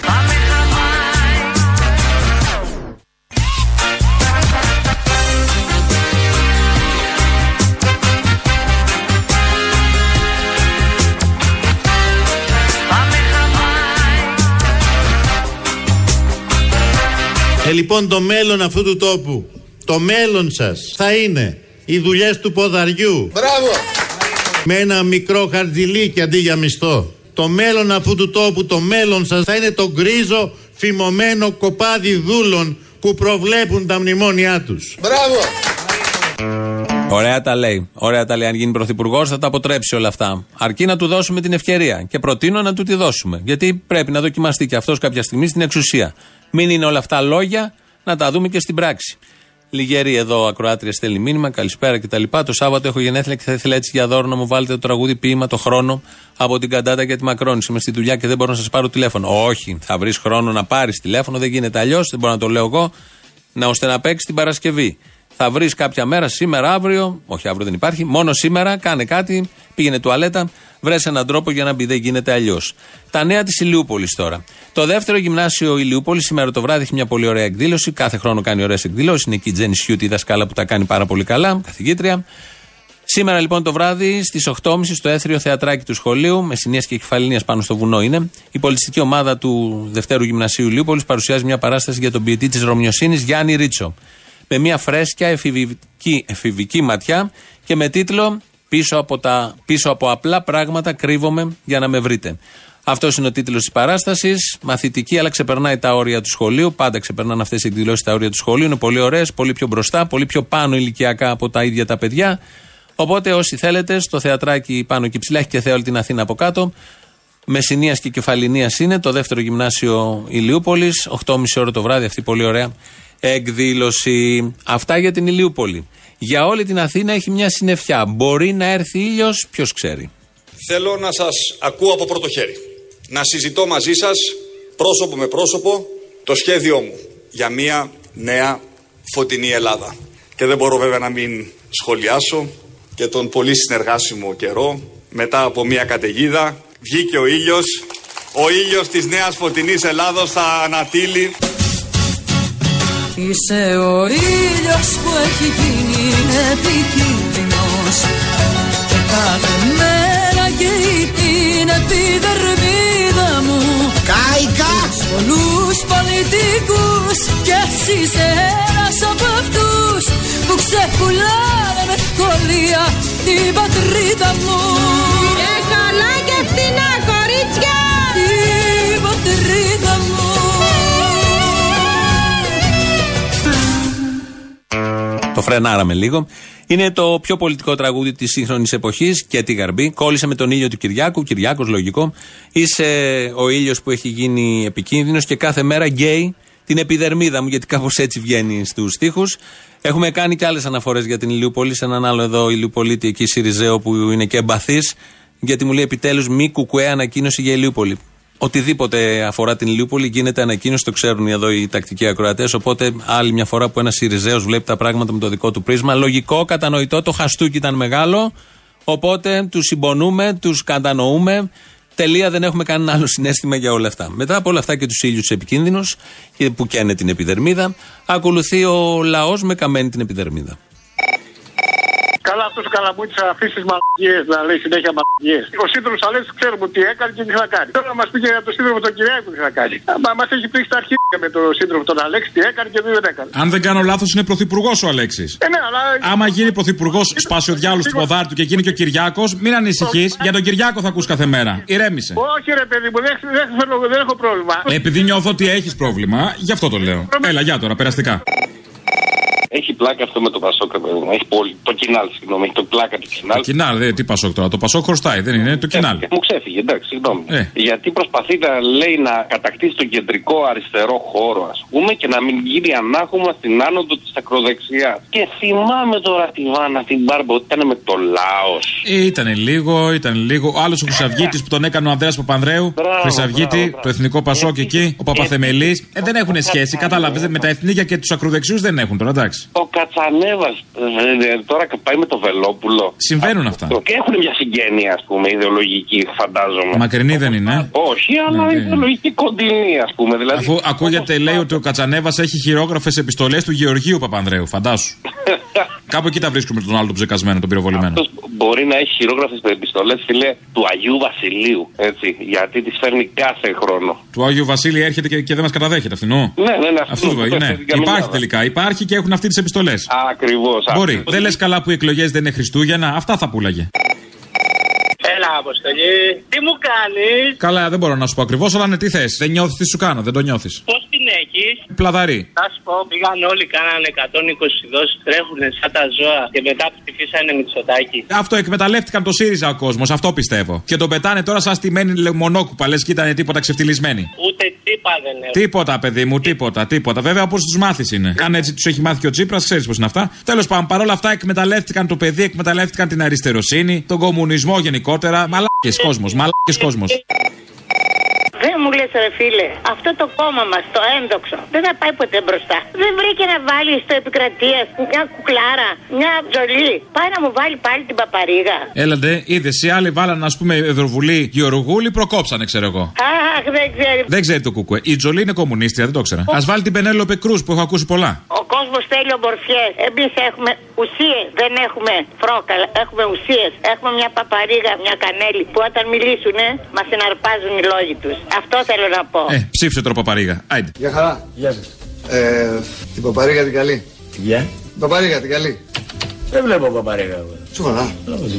Ε, λοιπόν, το μέλλον αυτού του τόπου, το μέλλον σας θα είναι οι δουλειές του ποδαριού. Μπράβο! Με ένα μικρό χαρτζιλίκι αντί για μισθό. Το μέλλον αυτού του τόπου, το μέλλον σας θα είναι το γκρίζο φημωμένο κοπάδι δούλων που προβλέπουν τα μνημόνια τους. Μπράβο! Ωραία τα λέει. Ωραία τα λέει. Αν γίνει πρωθυπουργός, θα τα αποτρέψει όλα αυτά. Αρκεί να του δώσουμε την ευκαιρία. Και προτείνω να του τη δώσουμε. Γιατί πρέπει να δοκιμαστεί και αυτός κάποια στιγμή στην εξουσία. Μην είναι όλα αυτά λόγια, να τα δούμε και στην πράξη. Λιγερή εδώ ακροάτρια στέλνει μήνυμα, καλησπέρα κτλ. Το Σάββατο έχω γενέθλια και θα ήθελα έτσι για δώρο να μου βάλετε το τραγούδι ποίημα το χρόνο από την καντάτα για τη Μακρόνηση. Είμαι στη δουλειά και δεν μπορώ να σας πάρω τηλέφωνο. Όχι, θα βρεις χρόνο να πάρεις τηλέφωνο, δεν γίνεται αλλιώς, δεν μπορώ να το λέω εγώ, να ώστε να παίξεις την Παρασκευή. Θα βρεις κάποια μέρα, σήμερα, αύριο, όχι αύριο δεν υπάρχει, μόνο σήμερα, κάνε κάτι, πήγαινε τουαλέτα, βρες έναν τρόπο για να μπει, δεν γίνεται αλλιώς. Τα νέα της Ηλιούπολης τώρα. Το δεύτερο γυμνάσιο Ηλιούπολης σήμερα το βράδυ έχει μια πολύ ωραία εκδήλωση. Κάθε χρόνο κάνει ωραίες εκδηλώσεις. Είναι εκεί η Τζένι Σιούτη, η δασκάλα που τα κάνει πάρα πολύ καλά, καθηγήτρια. Σήμερα λοιπόν το βράδυ στις 8.30 στο έθριο θεατράκι του σχολείου, με συνία και κεφαλίνιας πάνω στο βουνό είναι, η πολιτιστική ομάδα του Δευτέρου Γυμνασίου Ηλιούπολης παρουσιάζει μια παράσταση για τον ποιητή της Ρωμιοσύνης Γιάννη Ρίτσο. Με μια φρέσκια εφηβική, εφηβική ματιά και με τίτλο πίσω από, τα, πίσω από απλά πράγματα κρύβομαι για να με βρείτε. Αυτός είναι ο τίτλος της παράστασης. Μαθητική, αλλά ξεπερνάει τα όρια του σχολείου. Πάντα ξεπερνάνε αυτές οι εκδηλώσεις τα όρια του σχολείου. Είναι πολύ ωραίες, πολύ πιο μπροστά, πολύ πιο πάνω ηλικιακά από τα ίδια τα παιδιά. Οπότε όσοι θέλετε, στο θεατράκι πάνω και ψηλά, έχει και θέα όλη την Αθήνα από κάτω. Μεσηνία και Κεφαλινία είναι το δεύτερο γυμνάσιο Ηλιούπολης. 8.30 ώρα το βράδυ, αυτή η πολύ ωραία εκδήλωση. Αυτά για την Ηλιούπολη. Για όλη την Αθήνα έχει μια συννεφιά. Μπορεί να έρθει ήλιος, ποιος ξέρει. Θέλω να σας ακούω από πρώτο χέρι. Να συζητώ μαζί σας, πρόσωπο με πρόσωπο, το σχέδιό μου για μια νέα φωτεινή Ελλάδα. Και δεν μπορώ βέβαια να μην σχολιάσω και τον πολύ συνεργάσιμο καιρό μετά από μια καταιγίδα βγήκε ο ήλιος ο ήλιος της νέας φωτεινής Ελλάδος θα ανατείλει Είσαι ο ήλιος που έχει γίνει επικίνδυνος Και κάθε μέρα καίει την επιδερμίδα μου Κάικα! Τους πολλούς πολιτικούς Κι εσύ είσαι ένας από αυτούς Που ξεπουλάνε με ευκολία την πατρίδα μου Και καλά και φθηνά κορίτσια! Την πατρίδα Το φρενάραμε λίγο. Είναι το πιο πολιτικό τραγούδι της σύγχρονης εποχής Καίτη Γαρμπή. Κόλλησε με τον ήλιο του Κυριάκου. Κυριάκος, λογικό. Είσαι ο ήλιος που έχει γίνει επικίνδυνος και κάθε μέρα καίει την επιδερμίδα μου, γιατί κάπως έτσι βγαίνει στους στίχους. Έχουμε κάνει και άλλες αναφορές για την Ηλιούπολη σε έναν άλλο εδώ Ηλιουπολίτη εκεί Σιριζέο που είναι και εμπαθής. Γιατί μου λέει επιτέλους μη κουκουέ ανακοίνωση για Ηλιούπολη. Οτιδήποτε αφορά την Ηλιούπολη γίνεται ανακοίνωση, το ξέρουν εδώ οι τακτικοί ακροατές. Οπότε, άλλη μια φορά που ένας Σιριζέος βλέπει τα πράγματα με το δικό του πρίσμα. Λογικό, κατανοητό, το χαστούκι ήταν μεγάλο. Οπότε τους συμπονούμε, τους κατανοούμε. Τελεία, δεν έχουμε κανένα άλλο συνέστημα για όλα αυτά. Μετά από όλα αυτά και τους ήλιου επικίνδυνους, που καίνε την επιδερμίδα, ακολουθεί ο λαός με καμένη την επιδερμίδα. Καλά, αυτός ο καλαμούτη θα αφήσει μαλακίες να λέει συνέχεια μαλακίες. Ο σύντροφος Αλέξης ξέρουμε τι έκανε και τι θα κάνει. Τώρα μας πήγε για τον σύντροφο τον Κυριάκο τι θα κάνει. Μα έχει πει στα αρχίδια με τον σύντροφο τον Αλέξη τι έκανε και τι δεν έκανε. Αν δεν κάνω λάθος, είναι πρωθυπουργός ο Αλέξης. Ε, ναι, αλλά. Άμα γίνει πρωθυπουργός, σπάσει ο διάλογο του ποδάρι του και γίνει και ο Κυριάκος, μην ανησυχείς. Για τον Κυριάκο θα ακούς κάθε μέρα. Ηρέμησε. Όχι, ρε παιδί μου, δεν, δεν, θέλω, δεν έχω πρόβλημα. Ε, Επειδή νιώθω ότι έχεις πρόβλημα, γι' αυτό το λέω. Έλα, για τώρα, περαστικά. Έχει πλάκα αυτό με το Πασόκ, ρε παιδί μου. Έχει πολύ. Το κοινάλ, συγγνώμη. Έχει το πλάκα του κοινάλ. Το κοινάλ, δε, τι Πασόκ τώρα. Το Πασόκ χρωστάει, δεν είναι, το κοινάλ. Μου ξέφυγε, εντάξει, συγγνώμη. Ε. Γιατί προσπαθεί να λέει να κατακτήσει τον κεντρικό αριστερό χώρο, α πούμε, και να μην γίνει ανάγχωμα στην άνοδο τη ακροδεξιά. Και θυμάμαι τώρα τη Βάνα, την Μπάρμπα, ότι ήταν με το λαό. Ε, ήταν λίγο, ήταν λίγο. Ο άλλο ο Χρυσαυγήτη που τον έκανε ο Ανδρέα Παπανδρέου. Μπράβο, Χρυσαυγήτη, μπράβο, μπράβο. το εθνικό Πασόκ εκεί. Ο Παπαθεμελή. Ε, δεν έχουν σχέση, κατάλαβε. Με τα εθνίκια και του ακροδεξιού δεν έχουν τώρα, εντάξει. Ο Κατσανέβας τώρα πάει με το Βελόπουλο. Συμβαίνουν αυτά. Και έχουν μια συγγένεια, ας πούμε, ιδεολογική, φαντάζομαι. Μακρινή δεν είναι. Όχι, αλλά Ναι, ναι. ιδεολογική κοντινή, ας πούμε. Δηλαδή, Αφού ακούγεται, λέει ότι ο Κατσανέβας έχει χειρόγραφες επιστολές του Γεωργίου Παπανδρέου, φαντάσου. Κάπου εκεί τα βρίσκουμε τον άλλο τον ψεκασμένο, τον πυροβολημένο. Αυτός μπορεί να έχει χειρόγραφες επιστολές, φίλε, του Αγίου Βασιλείου. Έτσι, γιατί τις φέρνει κάθε χρόνο. Του Άγιου Βασίλη έρχεται και, και δεν μας καταδέχεται αυτινό. Ναι, ναι, ναι. Αυτό το ναι. Υπάρχει τελικά. Υπάρχει και έχουν αυτοί τις επιστολές. Ακριβώς. Μπορεί. Δεν λες καλά που οι εκλογές δεν είναι Χριστούγεννα. Αυτά θα πουλάγε. Έλα, Αποστολή. Τι μου κάνεις; Καλά, δεν μπορώ να σου πω ακριβώς, αλλά ναι, τι θες. Δεν νιώθεις τι σου κάνω, δεν το νιώθεις. Πώ την έχει. Πλαδαρή. Θα σου πω, πήγαν όλοι, κάνανε 120 δόσεις, τρέχουνε σαν τα ζώα και μετά ψηφίσανε Μητσοτάκι. Αυτό εκμεταλλεύτηκαν το ΣΥΡΙΖΑ ο κόσμος, αυτό πιστεύω. Και τον πετάνε τώρα σαν στημένη μονόκουπα, λες και ήταν τίποτα ξεφτυλισμένοι. Ούτε τύπα δεν έχω. Τίποτα, παιδί μου, τίποτα, τίποτα. Βέβαια, όπως τους μάθεις είναι. Αν έτσι τους έχει μάθει και ο Τσίπρας, ξέρεις πώς είναι αυτά. Τέλος πάντων, παρόλα αυτά εκμεταλλεύτηκαν το παιδί, εκμεταλλεύτηκαν την αριστεροσύνη, τον κομμουνισμό γενικότερα. Μαλάκες κόσμος, μαλάκες κόσμος. Δεν μου λες, ρε φίλε, αυτό το κόμμα μας, το ένδοξο, δεν θα πάει ποτέ μπροστά. Δεν βρήκε να βάλει στο επικρατεία μια κουκλάρα, μια τζολή. Πάει να μου βάλει πάλι την παπαρίγα. Έλατε, είδες, οι άλλοι βάλαν, ας πούμε, Ευρωβουλή Γεωργούλη, προκόψανε, ξέρω εγώ. Αχ, δεν ξέρει. Δεν ξέρει το κουκουέ. Η Τζολή είναι κομμουνίστρια, δεν το ξέρα. Α βάλει την Πενέλοπε Κρούς που έχω ακούσει πολλά. Ο κόσμος θέλει ομορφιές. Εμείς έχουμε ουσίες. Δεν έχουμε φρόκαλα. Έχουμε ουσίες. Έχουμε μια παπαρίγα, μια κανέλη που όταν μιλήσουν μας συναρπάζουν οι λόγοι τους. Αυτό θέλω να πω. Ε, ψήφισε τώρα παπαρίγα. Άιντε. Γεια χαρά. Γεια σας. Ε, την παπαρίγα την καλή. Γεια. Την παπαρίγα την καλή. Δεν βλέπω παπαρίγα εγώ. Σοβαρά.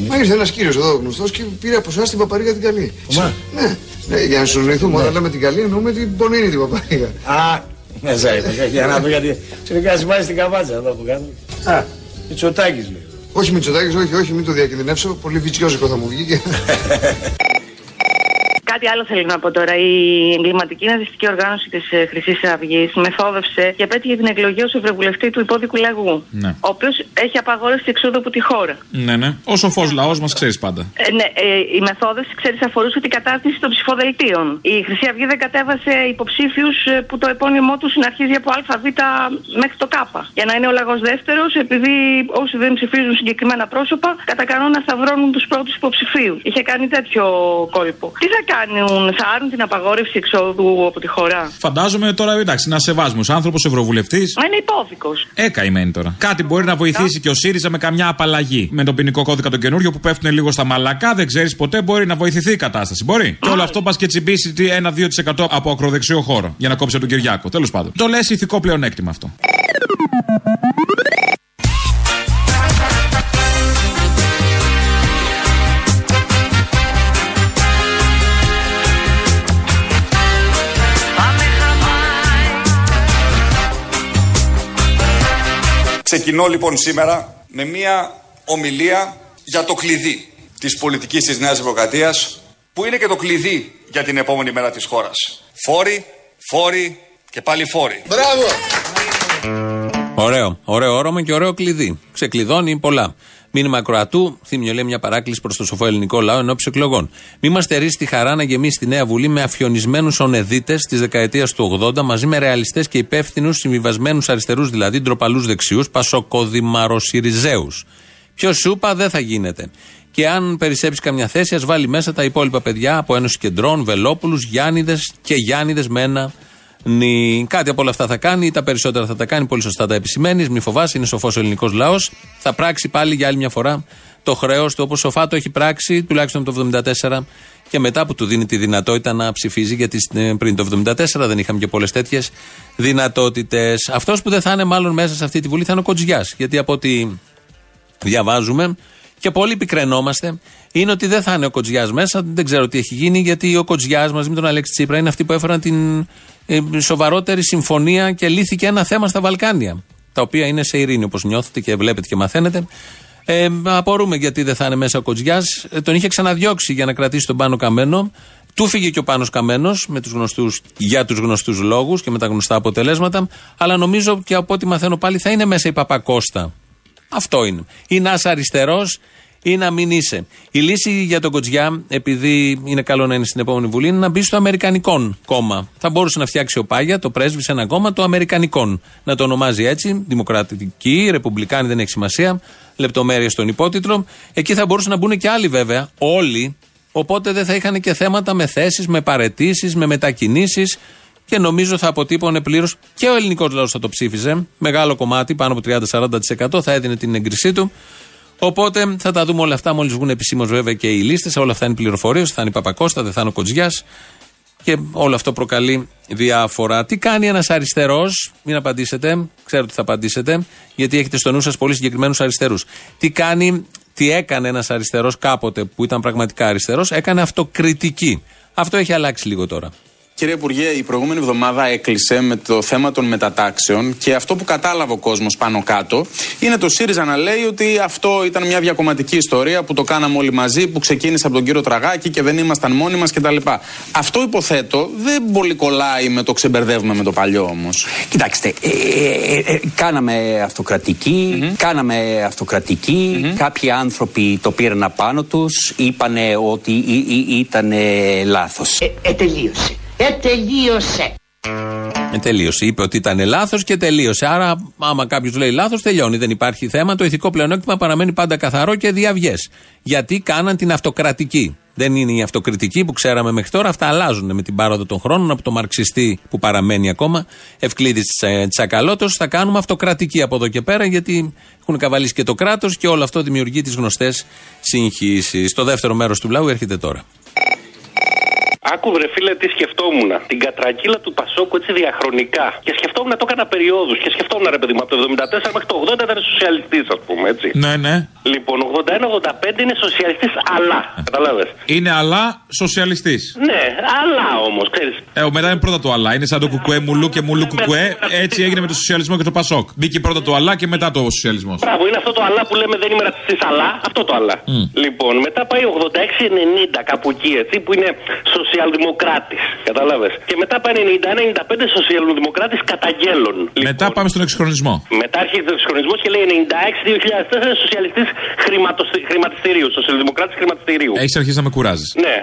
Μας ήρθε ένας κύριος εδώ γνωστός και πήρε από εσάς την παπαρίγα την καλή. Μα. Ναι. ναι, για να συνοηθούμε, όταν λέμε την καλή εννοούμε την πονίνη την παπαρίγα. Α, ναι, ζάει. Για να δω γιατί. Τελικά σημαίνει στην καβάτσα εδώ που κάνω. Α, Μητσοτάκης λέει. Όχι Μητσοτάκης, όχι, όχι, μην το διακινδυνεύσω. Πολύ βιτσιόζικο θα μου βγει. Κάτι άλλο θέλω να πω τώρα. Η εγκληματική ναζιστική οργάνωση της Χρυσής Αυγής μεθόδευσε και απέτυχε την εκλογή ως ευρωβουλευτή του υπόδικου λαγού. Ναι. Ο οποίος έχει απαγόρευση εξόδου από τη χώρα. Ναι, ναι. Ο σοφός λαός μας ξέρεις πάντα. Ε, ναι, ε, η μεθόδευση, ξέρεις, αφορούσε την κατάρτιση των ψηφοδελτίων. Η Χρυσή Αυγή δεν κατέβασε υποψήφιους που το επώνυμό τους αρχίζει από ΑΒ μέχρι το Κ. Για να είναι ο λαγός δεύτερος, επειδή όσοι δεν ψηφίζουν συγκεκριμένα πρόσωπα, κατά κανόνα σταυρώνουν τους πρώτους υποψηφίους. Είχε κάνει τέτοιο κόλπο. Τι θα κάνουν, θα άρουν την απαγόρευση εξόδου από τη χώρα. Φαντάζομαι τώρα, εντάξει, να σεβάσμο άνθρωπος, ευρωβουλευτής. Μα είναι υπόθηκο. Έκαημένη τώρα. Κάτι μπορεί να βοηθήσει και ο ΣΥΡΙΖΑ με καμιά απαλλαγή. Με τον ποινικό κώδικα τον καινούριο που πέφτουν λίγο στα μαλακά, δεν ξέρεις ποτέ μπορεί να βοηθηθεί η κατάσταση. Μπορεί. Και όλο αυτό πας και τσιμπήσει τι 1-2% από ακροδεξιό χώρο για να κόψει τον Κυριάκο. Τέλος πάντων. Το λες ηθικό πλεονέκτημα αυτό. Ξεκινώ λοιπόν σήμερα με μια ομιλία για το κλειδί της πολιτικής της Νέας Δημοκρατίας που είναι και το κλειδί για την επόμενη μέρα της χώρας. Φόροι, φόροι και πάλι φόροι. Μπράβο! Ωραίο. Ωραίο όρομα και ωραίο κλειδί. Ξεκλειδώνει πολλά. Μήνυμα ακροατού, θύμιο λέει μια παράκληση προς το σοφό ελληνικό λαό εν ώψη εκλογών. Μη μας στερήσει τη χαρά να γεμίσει τη Νέα Βουλή με αφιονισμένους ονεδίτες της δεκαετίας του 80 μαζί με ρεαλιστές και υπεύθυνους συμβιβασμένους αριστερούς δηλαδή ντροπαλούς δεξιούς πασοκοδημαροσυριζέους. Ποιος σούπα δεν θα γίνεται. Και αν περισσέψει καμιά θέση, ας βάλει μέσα τα υπόλοιπα παιδιά από Ένωση Κεντρών, Βελόπουλους, Γιάννηδες και Γιάννηδες με ένα νι. Κάτι από όλα αυτά θα κάνει, ή τα περισσότερα θα τα κάνει, πολύ σωστά τα επισημαίνεις. Μη φοβάσαι, είναι σοφός ο ελληνικός λαός. Θα πράξει πάλι για άλλη μια φορά το χρέος του όπως σοφά το έχει πράξει, τουλάχιστον το 1974 και μετά που του δίνει τη δυνατότητα να ψηφίζει, γιατί στην- πριν το 1974 δεν είχαμε και πολλές τέτοιες δυνατότητες. Αυτός που δεν θα είναι μάλλον μέσα σε αυτή τη βουλή θα είναι ο Κοτζιάς. Γιατί από ό,τι διαβάζουμε και πολύ πικρενόμαστε, είναι ότι δεν θα είναι ο Κοτζιάς μέσα. Δεν ξέρω τι έχει γίνει, γιατί ο Κοτζιάς μαζί με τον Αλέξη Τσίπρα είναι αυτοί που έφεραν την ε, σοβαρότερη συμφωνία και λύθηκε ένα θέμα στα Βαλκάνια. Τα οποία είναι σε ειρήνη, όπως νιώθετε και βλέπετε και μαθαίνετε. Ε, απορούμε γιατί δεν θα είναι μέσα ο Κοτζιάς. Ε, τον είχε ξαναδιώξει για να κρατήσει τον πάνω καμένο. Του φύγε και ο Πάνος Καμένος με τους γνωστούς, για τους γνωστούς λόγους και με τα γνωστά αποτελέσματα. Αλλά νομίζω και από ό,τι μαθαίνω πάλι θα είναι μέσα η Παπακώστα. Αυτό είναι. Ή να είσαι αριστερός ή να μην είσαι. Η λύση για τον Κοτζιά, επειδή είναι καλό να είναι στην επόμενη Βουλή, είναι να μπει στο Αμερικανικό κόμμα. Θα μπορούσε να φτιάξει ο Πάγια, το πρέσβη, σε ένα κόμμα το Αμερικανικό. Να το ονομάζει έτσι, Δημοκρατική, Ρεπουμπλικάνη, δεν έχει σημασία. Λεπτομέρειες στον υπότιτλο. Εκεί θα μπορούσαν να μπουν και άλλοι βέβαια, όλοι. Οπότε δεν θα είχαν και θέματα με θέσεις, με παρετήσεις, με μετακινήσεις και νομίζω θα αποτύπωνε πλήρως και ο ελληνικός λαός θα το ψήφιζε. Μεγάλο κομμάτι, πάνω από 30-40% θα έδινε την έγκρισή του. Οπότε θα τα δούμε όλα αυτά μόλις βγουν επισήμως βέβαια και οι λίστες. Όλα αυτά είναι πληροφορίες. Θα είναι η Παπακώστα, δεν θα είναι ο Κοτζιάς. Και όλο αυτό προκαλεί διάφορα. Τι κάνει ένας αριστερός, μην απαντήσετε, ξέρω ότι θα απαντήσετε, γιατί έχετε στο νου σας πολύ συγκεκριμένους αριστερούς. Τι κάνει, τι έκανε ένας αριστερός κάποτε που ήταν πραγματικά αριστερός, έκανε αυτοκριτική. Αυτό έχει αλλάξει λίγο τώρα. Κύριε Υπουργέ, η προηγούμενη εβδομάδα έκλεισε με το θέμα των μετατάξεων και αυτό που κατάλαβε ο κόσμος πάνω κάτω είναι το ΣΥΡΙΖΑ να λέει ότι αυτό ήταν μια διακομματική ιστορία που το κάναμε όλοι μαζί, που ξεκίνησε από τον κύριο Τραγάκη και δεν ήμασταν μόνοι μας κτλ. Αυτό υποθέτω δεν πολύ κολλάει με το ξεμπερδεύουμε με το παλιό όμως. Κοιτάξτε, ε, ε, ε, κάναμε αυτοκρατική, κάναμε αυτοκρατική. Κάποιοι άνθρωποι το πήραν απάνω τους, είπανε ότι ήταν λάθος. Ε, τελείωσε. Ε, τελείωσε. Ε, τελείωσε. Είπε ότι ήταν λάθος και τελείωσε. Άρα, άμα κάποιος λέει λάθος, τελειώνει. Δεν υπάρχει θέμα. Το ηθικό πλεονέκτημα παραμένει πάντα καθαρό και διαυγές. Γιατί κάναν την αυτοκρατική. Δεν είναι η αυτοκριτική που ξέραμε μέχρι τώρα. Αυτά αλλάζουν με την πάροδο των χρόνων. Από το μαρξιστή που παραμένει ακόμα, Ευκλήδης Τσακαλώτος, θα κάνουμε αυτοκρατική από εδώ και πέρα, γιατί έχουν καβαλήσει και το κράτος και όλο αυτό δημιουργεί τις γνωστές συγχύσεις. Το δεύτερο μέρος του λαού έρχεται τώρα. Άκου βρε φίλε τι σκεφτόμουν. Την κατρακύλα του Πασόκου έτσι διαχρονικά. Και σκεφτόμουν το έκανα περιόδους. Και σκεφτόμουν ρε παιδί μου από το 74 μέχρι το 80 ήταν σοσιαλιστής, ας πούμε έτσι. Ναι, ναι. Λοιπόν, 81-85 είναι σοσιαλιστής, αλλά. Καταλάβες. Είναι αλλά σοσιαλιστής. Ναι, αλλά όμως, ξέρεις. Ε, μετά είναι πρώτα το αλλά. Είναι σαν το κουκουέ μουλού και μουλού κουκουέ. Έτσι έγινε με το σοσιαλισμό και το Πασόκ. Μπήκε πρώτα το αλλά και μετά το σοσιαλισμός. Μπράβο, είναι αυτό το αλλά που λέμε δεν είμαι ρατσιστής, αλλά. Αυτό το αλλά. Λοιπόν, μετά πάει 86-90 κάπου εκεί, έτσι, που είναι σοσιαλδημοκράτης. Κατάλαβε. Και μετά πάει 91-95 σοσιαλδημοκράτης καταγγέλων. Μετά πάμε στον εξυγχρονισμό. Μετά αρχίζει ο εξυγχρονισμός και λέει 96-2004 σοσιαλιστής χρηματιστηρίου. Σοσιαλδημοκράτης χρηματιστηρίου. Έχεις αρχίσει να με κουράζεις. Ναι,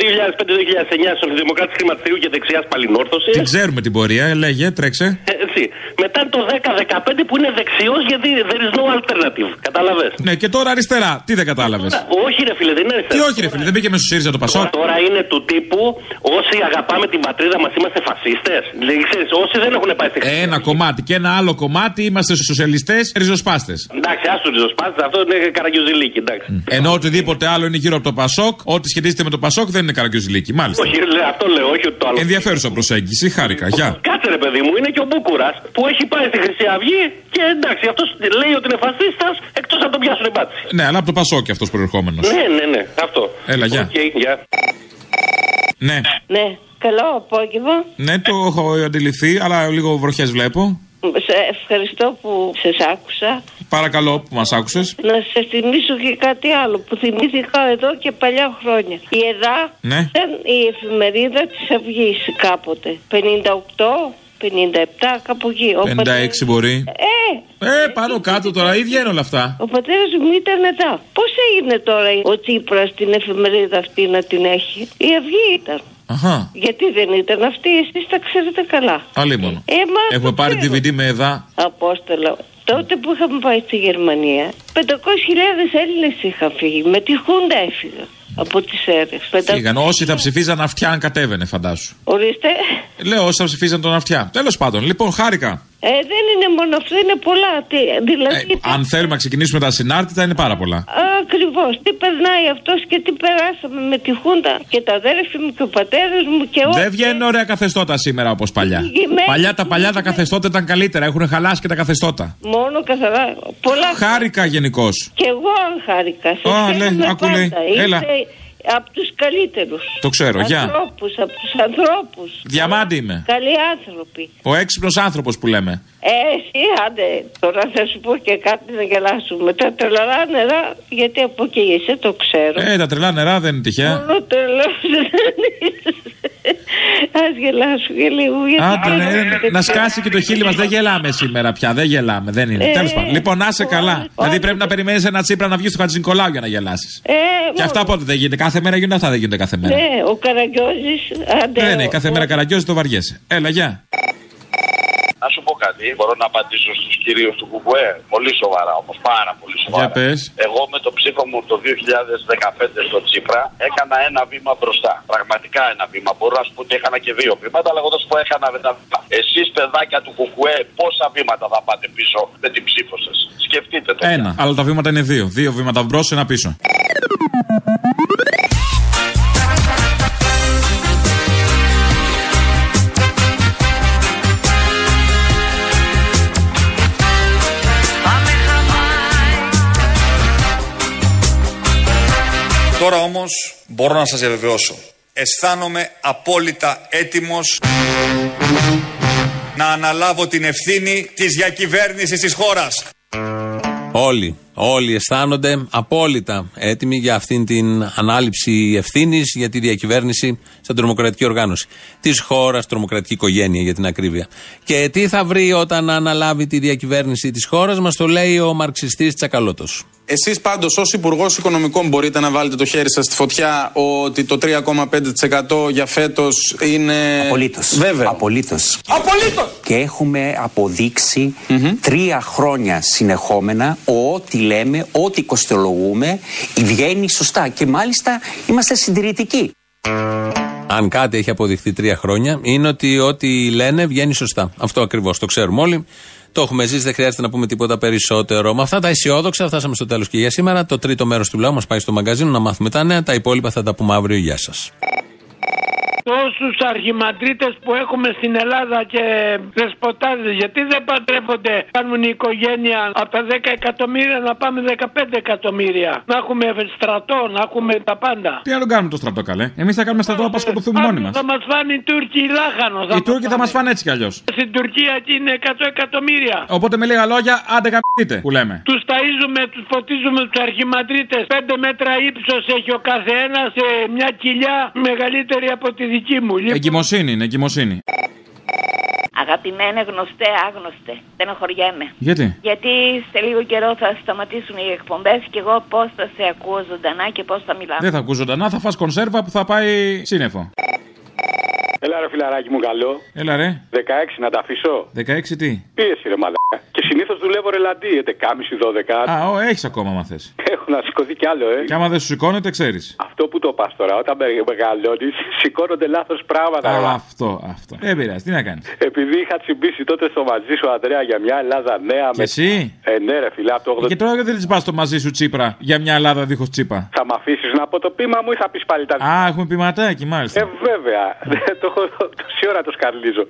2005-2009 σοσιαλδημοκράτης χρηματιστηρίου και δεξιάς παλινόρθωσης. Την ξέρουμε την πορεία, λέγε, τρέξε. Έτσι. Μετά το 10-15 που είναι δεξιός γιατί there is no alternative. Κατάλαβε. Ναι, και τώρα αριστερά. Τι δεν κατάλαβες. Όχι, ρε φίλε, δεν είναι αριστερά. Τι όχι, ρε φίλε, δεν πήγε με στο ΣΥΡΙΖΑ το Πασόκ. Τώρα είναι του τύπου όσοι αγαπάμε την πατρίδα μας είμαστε φασίστες. Δηλαδή, ξέρεις, όσοι δεν έχουν πάει στη Ένα κομμάτι και ένα άλλο κομμάτι είμαστε σοσιαλιστές ριζοσπάστες. Εντάξει, άσου ριζοσπάστες, αυτό είναι καραγκιουζιλίκι, εντάξει. Ενώ οτιδήποτε άλλο είναι γύρω από το Πασόκ, ό,τι σχετίζεται με το Πασόκ δεν είναι καραγκιουζιλίκι. Μάλιστα. Όχι, λέ, αυτό λέω, όχι το άλλο. Ενδιαφέρουσα προσέγγιση, χάρηκα. Γεια. Κάτσε ρε παιδί μου, είναι και ο Μπούκουρας που έχει πάει στη Χρυσή Αυγή και εντάξει, αυτός λέει ότι είναι φασίστας εκτός αν τον πιάσουν μπάτσι. Ναι, αλλά από το Πασόκ αυτός προερχόμενος. Ναι, ναι, ναι, αυτό. Έλα, γεια. Okay, γεια. Ναι. Ναι, καλό απόγευμα. Ναι, το έχω αντιληφθεί, αλλά λίγο βροχές βλέπω. Σε ευχαριστώ που σε άκουσα. Παρακαλώ που μας άκουσες. Να σε θυμίσω και κάτι άλλο που θυμήθηκα εδώ και παλιά χρόνια. Η ΕΔΑ Ναι. ήταν η εφημερίδα της Αυγής κάποτε. 58, 57, κάπου εκεί. Ο 56 πατέρας- μπορεί. Ε, Ε, πάνω κάτω τώρα, ίδια είναι όλα αυτά. ο πατέρας μου ήταν εδώ. Πώς έγινε τώρα ο Τσίπρας την εφημερίδα αυτή να την έχει; Η Αυγή ήταν. Αχά. Γιατί δεν ήταν αυτή, εσείς τα ξέρετε καλά. Άλλη μόνο. Ε, μα Έχουμε το πάρει ξέρω. DVD με εδά. Απόστολο. Τότε που είχαμε πάει στη Γερμανία, 500.000 Έλληνες είχαν φύγει. Με τη Χούντα έφυγαν από τι αίρε. Φύγαν. Όσοι θα ψηφίζαν αυτιά, αν κατέβαινε, φαντάσου. Ορίστε. Λέω όσοι θα ψηφίζαν τον αυτιά. Τέλος πάντων, λοιπόν, χάρηκα. Ε, δεν είναι μόνο αυτό, είναι πολλά. Τι- Δηλαδή, Αν θέλουμε να ξεκινήσουμε τα συνάρτητα, είναι πάρα πολλά. Ακριβώς. Τι περνάει αυτός και τι περάσαμε με τη Χούντα και τα αδέρφια μου και ο πατέρας μου και όλοι. Δεν βγαίνουν ωραία καθεστώτα σήμερα όπως παλιά. Γυμμένη- Παλιά τα παλιά τα καθεστώτα ήταν καλύτερα. Έχουν χαλάσει και τα καθεστώτα. Μόνο καθαρά. Πολλά. Χάρηκα γενικώς. Και εγώ αν χάρηκα. Σε Α, ξέρουμε λέει, άκου, λέει. πάντα. Έλα. Είστε από τους καλύτερους. Το ξέρω, γεια. Ανθρώπους, από τους ανθρώπους. Διαμάντι είμαι. Καλοί άνθρωποι. Ο έξυπνος άνθρωπος που λέμε. Ε, εσύ, άντε, τώρα θα σου πω και κάτι να γελάσουμε. Τα τρελαρά νερά, γιατί από εκεί είσαι, το ξέρω. Ε, τα τρελά νερά δεν είναι τυχαία. Μόνο τρελός δεν είσαι. Ας γελάσω και λίγο. γιατί Άντε, ναι, γελάω ναι, να σκάσει και το χείλη μας. Δεν γελάμε σήμερα πια. Δεν γελάμε. Δεν είναι. Ε, Τέλος πάντων. Λοιπόν, να είσαι καλά. όχι. Δηλαδή πρέπει να περιμένεις ένα τσίπρα να βγει στο Χατζη Νικολάου για να γελάσεις. Ε, Και αυτά πότε δεν γίνεται. Κάθε μέρα γίνονται αυτά δεν γίνονται κάθε μέρα. Ναι, ο Καραγκιόζης, άντε. Ναι, ναι, ο- κάθε ο- μέρα καραγκιόζει το βαριέσαι. Έλα, γεια. Να σου πω κάτι, μπορώ να απαντήσω στους κυρίους του Κουκουέ. Πολύ σοβαρά όμως, πάρα πολύ σοβαρά. Για πες. Εγώ με το ψήφο μου το 2015 στο Τσίπρα έκανα ένα βήμα μπροστά. Πραγματικά ένα βήμα. Μπορώ να σου πω ότι έκανα και δύο βήματα, αλλά εγώ θα σου πω έκανα ένα βήμα. Εσείς, παιδάκια του Κουκουέ, πόσα βήματα θα πάτε πίσω με την ψήφο σας; Σκεφτείτε το. Ένα. Αλλά τα βήματα είναι δύο. Δύο βήματα μπρος, ένα πίσω. Τώρα όμως μπορώ να σας διαβεβαιώσω. Αισθάνομαι απόλυτα έτοιμος να αναλάβω την ευθύνη της διακυβέρνησης της χώρας. Όλοι, όλοι αισθάνονται απόλυτα έτοιμοι για αυτήν την ανάληψη ευθύνης για τη διακυβέρνηση σαν τρομοκρατική οργάνωση. Της χώρας, τρομοκρατική οικογένεια για την ακρίβεια. Και τι θα βρει όταν αναλάβει τη διακυβέρνηση της χώρας, μας το λέει ο μαρξιστής Τσακαλώτος. Εσείς πάντως, ως Υπουργός Οικονομικών, μπορείτε να βάλετε το χέρι σας στη φωτιά ότι το 3,5% για φέτος είναι. Απολύτως. Βέβαια. Απολύτως. Απολύτως! Και έχουμε αποδείξει τρία χρόνια συνεχόμενα ό,τι λέμε, ό,τι κοστολογούμε, βγαίνει σωστά. Και μάλιστα είμαστε συντηρητικοί. Αν κάτι έχει αποδειχθεί τρία χρόνια, είναι ότι ό,τι λένε βγαίνει σωστά. Αυτό ακριβώς. Το ξέρουμε όλοι. Το έχουμε ζήσει, δεν χρειάζεται να πούμε τίποτα περισσότερο. Με αυτά τα αισιόδοξα, φτάσαμε στο τέλος και για σήμερα. Το τρίτο μέρος του λαού μας πάει στο μαγκαζίνο να μάθουμε τα νέα. Τα υπόλοιπα θα τα πούμε αύριο. Γεια σας. Τόσους αρχιμαντρίτες που έχουμε στην Ελλάδα και δεσποτάδες γιατί δεν παντρεύονται κάνουν η οικογένεια από τα 10 εκατομμύρια να πάμε 15 εκατομμύρια να έχουμε στρατό, να έχουμε τα πάντα Τι άλλο κάνουμε το στρατό καλέ; Εμείς θα κάνουμε στρατό να σκοτωθούμε μόνοι μας. θα μας φάνε οι Τούρκοι λάχανος Οι Τούρκοι θα μας φάνε έτσι κι αλλιώς. στην Τουρκία εκεί είναι 100 εκατομμύρια Οπότε με λίγα λόγια, άντε γαμπείτε που λέμε. Τους ταΐζουμε, τους φωτίζουμε τους αρχιμαντρίτες. Πέντε μέτρα ύψος έχει ο καθένας σε μια κοιλιά μεγαλύτερη από τη δική μου. Λοιπόν, Εγκυμοσύνη είναι, εγκυμοσύνη. Αγαπημένε γνωστέ, άγνωστε. Στενοχωριέμαι. Γιατί; Γιατί σε λίγο καιρό θα σταματήσουν οι εκπομπές και εγώ πώς θα σε ακούω ζωντανά και πώς θα μιλάω. Δεν θα ακούς ζωντανά, θα φας κονσέρβα που θα πάει σύννεφο. Έλα ρε φιλαράκι μου καλό. Έλα ρε. 16 να τα αφήσω. 16 τι; Πίεση ρε μαλάκα. Και συνήθως δουλεύω ρελαντί, 11.30-12. Α, ο, έχεις ακόμα μα θες. Έχω να σηκωθεί κι άλλο, ε. Και άμα δεν σου σηκώνεται, ξέρεις. Αυτό που το πας τώρα, όταν με- μεγαλώνεις, σηκώνονται λάθος πράγματα. ρε, μα. Αυτό, αυτό. Δεν πειράζει, τι να κάνεις. Επειδή είχα τσιμπήσει τότε στο μαζί σου, Αντρέα, για μια Ελλάδα νέα. Και εσύ; Ε, ναι, ρε φιλά, από το 80. Και τώρα γιατί δεν της πας το μαζί σου τσίπρα για μια Ελλάδα δίχως τσίπα; Θα με αφήσεις να πω το πείμα μου ή θα πεις πάλι τα Α, έχουμε ποιηματάκι, μάλιστα. Ε, βέβαια. το έχω τόση ώρα το σκαρλίζω.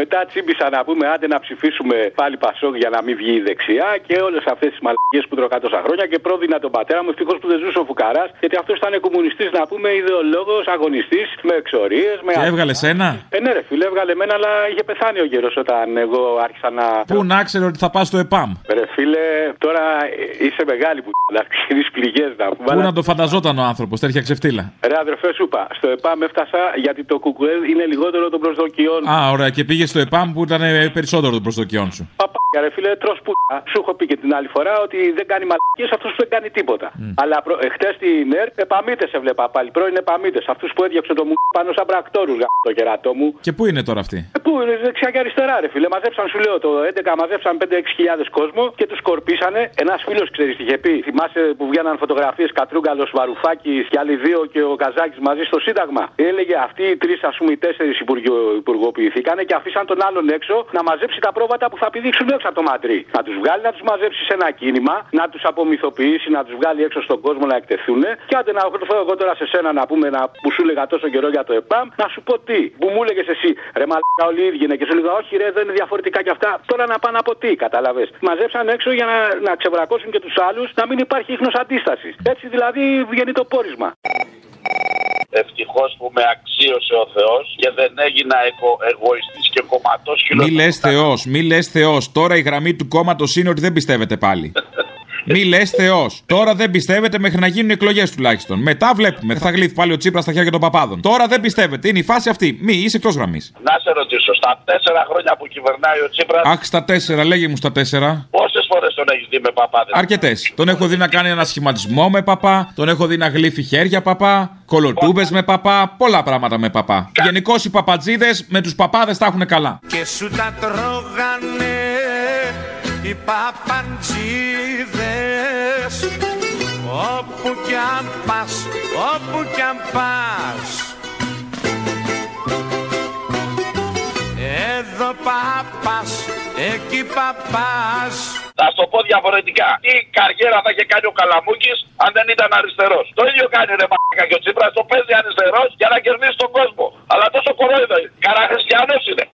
Μετά τσίμπησα να πούμε άντε να ψηφίσουμε πάλι Πασόκ για να μην βγει η δεξιά και όλες αυτές τις μαλακίες που τρώγα τόσα χρόνια και πρόδινα τον πατέρα μου. Ευτυχώς που δεν ζούσε ο Φουκαράς γιατί αυτός ήταν κομμουνιστής να πούμε ιδεολόγος, αγωνιστής με εξορίες. Με... Και έβγαλε ένα. Ε, ναι, ρε φίλε, έβγαλε εμένα, αλλά είχε πεθάνει ο γέρος όταν εγώ άρχισα να. Πού να ξέρει ότι θα πας στο ΕΠΑΜ; Ρε φίλε, τώρα ε, είσαι μεγάλη που να ξέρει πληγές να πούμε. Πού αλλά- να το φανταζόταν ο άνθρωπος, τέτοια ξεφτύλα; Ρε αδερφέ σου είπα, στο ΕΠΑΜ έφτασα γιατί το κουκουέ είναι λιγότερο των προσδοκιών. Α, ωραία, και πήγες στο ΕΠΑΜ που ήταν ε, περισσότερο των προσδοκιών σου. Παπάκια, ρε φίλε, τρως που. Σου έχω πει και την άλλη φορά ότι δεν κάνει μαλακίες αυτός που δεν κάνει τίποτα. Αλλά προ... χτες στην ΕΡ, επαμίτες έβλεπα πάλι. Πρώην επαμίτες. Αυτούς που έδιωξε το μου πάνω σαν πρακτόρου γα... το κερατό μου. Και πού είναι τώρα αυτή. Ε, Πού είναι, δεξιά και αριστερά, ρε φίλε. Μαζέψαν, σου λέω, το 11 μαζέψαν 5-6 χιλιάδες κόσμο και τους σκορπίσανε. Ένας φίλος, ξέρεις τι είχε πει. Θυμάσαι που βγαίναν φωτογραφίες Κατρούγκαλος, Βαρουφάκης και άλλοι δύο και ο Καζάκης μαζί στο Σύνταγμα. Έλεγε αυτοί οι τρεις, ας πούμε, οι τέσσερις υπουργοποιηθήκανε και αφήσαν τον άλλον έξω να μαζέψει τα πρόβατα που θα πηδήξουν έξω από το μαντρί. Να τους βγάλει, να τους μαζέψει σε ένα κίνημα, να τους απομυθοποιήσει, να τους βγάλει έξω στον κόσμο να εκτεθούν. Και άντε να έρθω εγώ τώρα σε σένα να πούμε να που σου έλεγα τόσο καιρό για το ΕΠΑΜ, να σου πω τι. Που μου έλεγες εσύ, ρε μαλάκα όλοι οι ίδιοι είναι και σου έλεγα, Όχι, ρε, δεν είναι διαφορετικά κι αυτά. Τώρα να πάνε από τι, κατάλαβες. Μαζέψαν έξω για να, να ξεβρακώσουν και τους άλλους, να μην υπάρχει ίχνος αντίστασης. Έτσι δηλαδή βγαίνει το πόρισμα. Ευτυχώς που με αξίωσε ο Θεός και δεν έγινα εγω, εγωιστής και κομματός Μη λες Θεός, μη λες Θεός. Τώρα η γραμμή του κόμματος είναι ότι δεν πιστεύετε πάλι. Μη λες Θεός. Τώρα δεν πιστεύετε μέχρι να γίνουν εκλογές τουλάχιστον. Μετά βλέπουμε. Θα γλύφει πάλι ο Τσίπρας στα χέρια των παπάδων. Τώρα δεν πιστεύετε. Είναι η φάση αυτή. Μη είσαι εκτός γραμμής. Να σε ρωτήσω, στα τέσσερα χρόνια που κυβερνάει ο Τσίπρας, Αχ, στα τέσσερα, λέγε μου στα τέσσερα. πόσες φορές τον έχεις δει με παπάδε. Αρκετές. Τον έχω δει να κάνει ένα σχηματισμό με παπά. Τον έχω δει να γλύφει χέρια παπά. Κολοτούμπε με παπά. Πολλά πράγματα με παπά. Γενικώς οι παπατζίδες με τους παπάδες τα έχουν καλά. Και σου τα τρώγανε οι παπαντζίδες Όπου κι αν πας, όπου κι αν πας Εδώ παπάς, εκεί παπάς Θα σου το πω διαφορετικά. Τι καριέρα θα είχε κάνει ο Καλαμούκης αν δεν ήταν αριστερός; Το ίδιο κάνει ρε μαλάκα και ο Τσίπρας το παίζει αριστερός για να κερδίσει τον κόσμο. Αλλά τόσο κορόιδο είναι. Καραχριστιανός είναι.